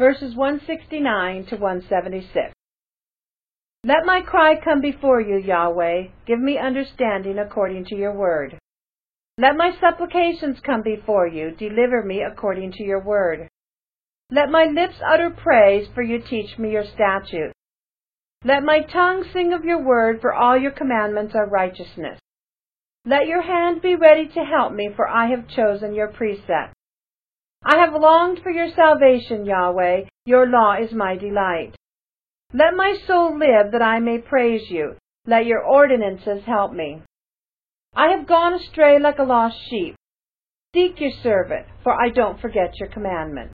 verses 169 to 176. Let my cry come before you, Yahweh. Give me understanding according to your word. Let my supplications come before you. Deliver me according to your word. Let my lips utter praise, for you teach me your statutes. Let my tongue sing of your word, for all your commandments are righteousness. Let your hand be ready to help me, for I have chosen your precepts. I have longed for your salvation, Yahweh. Your law is my delight. Let my soul live that I may praise you. Let your ordinances help me. I have gone astray like a lost sheep. Seek your servant, for I don't forget your commandments.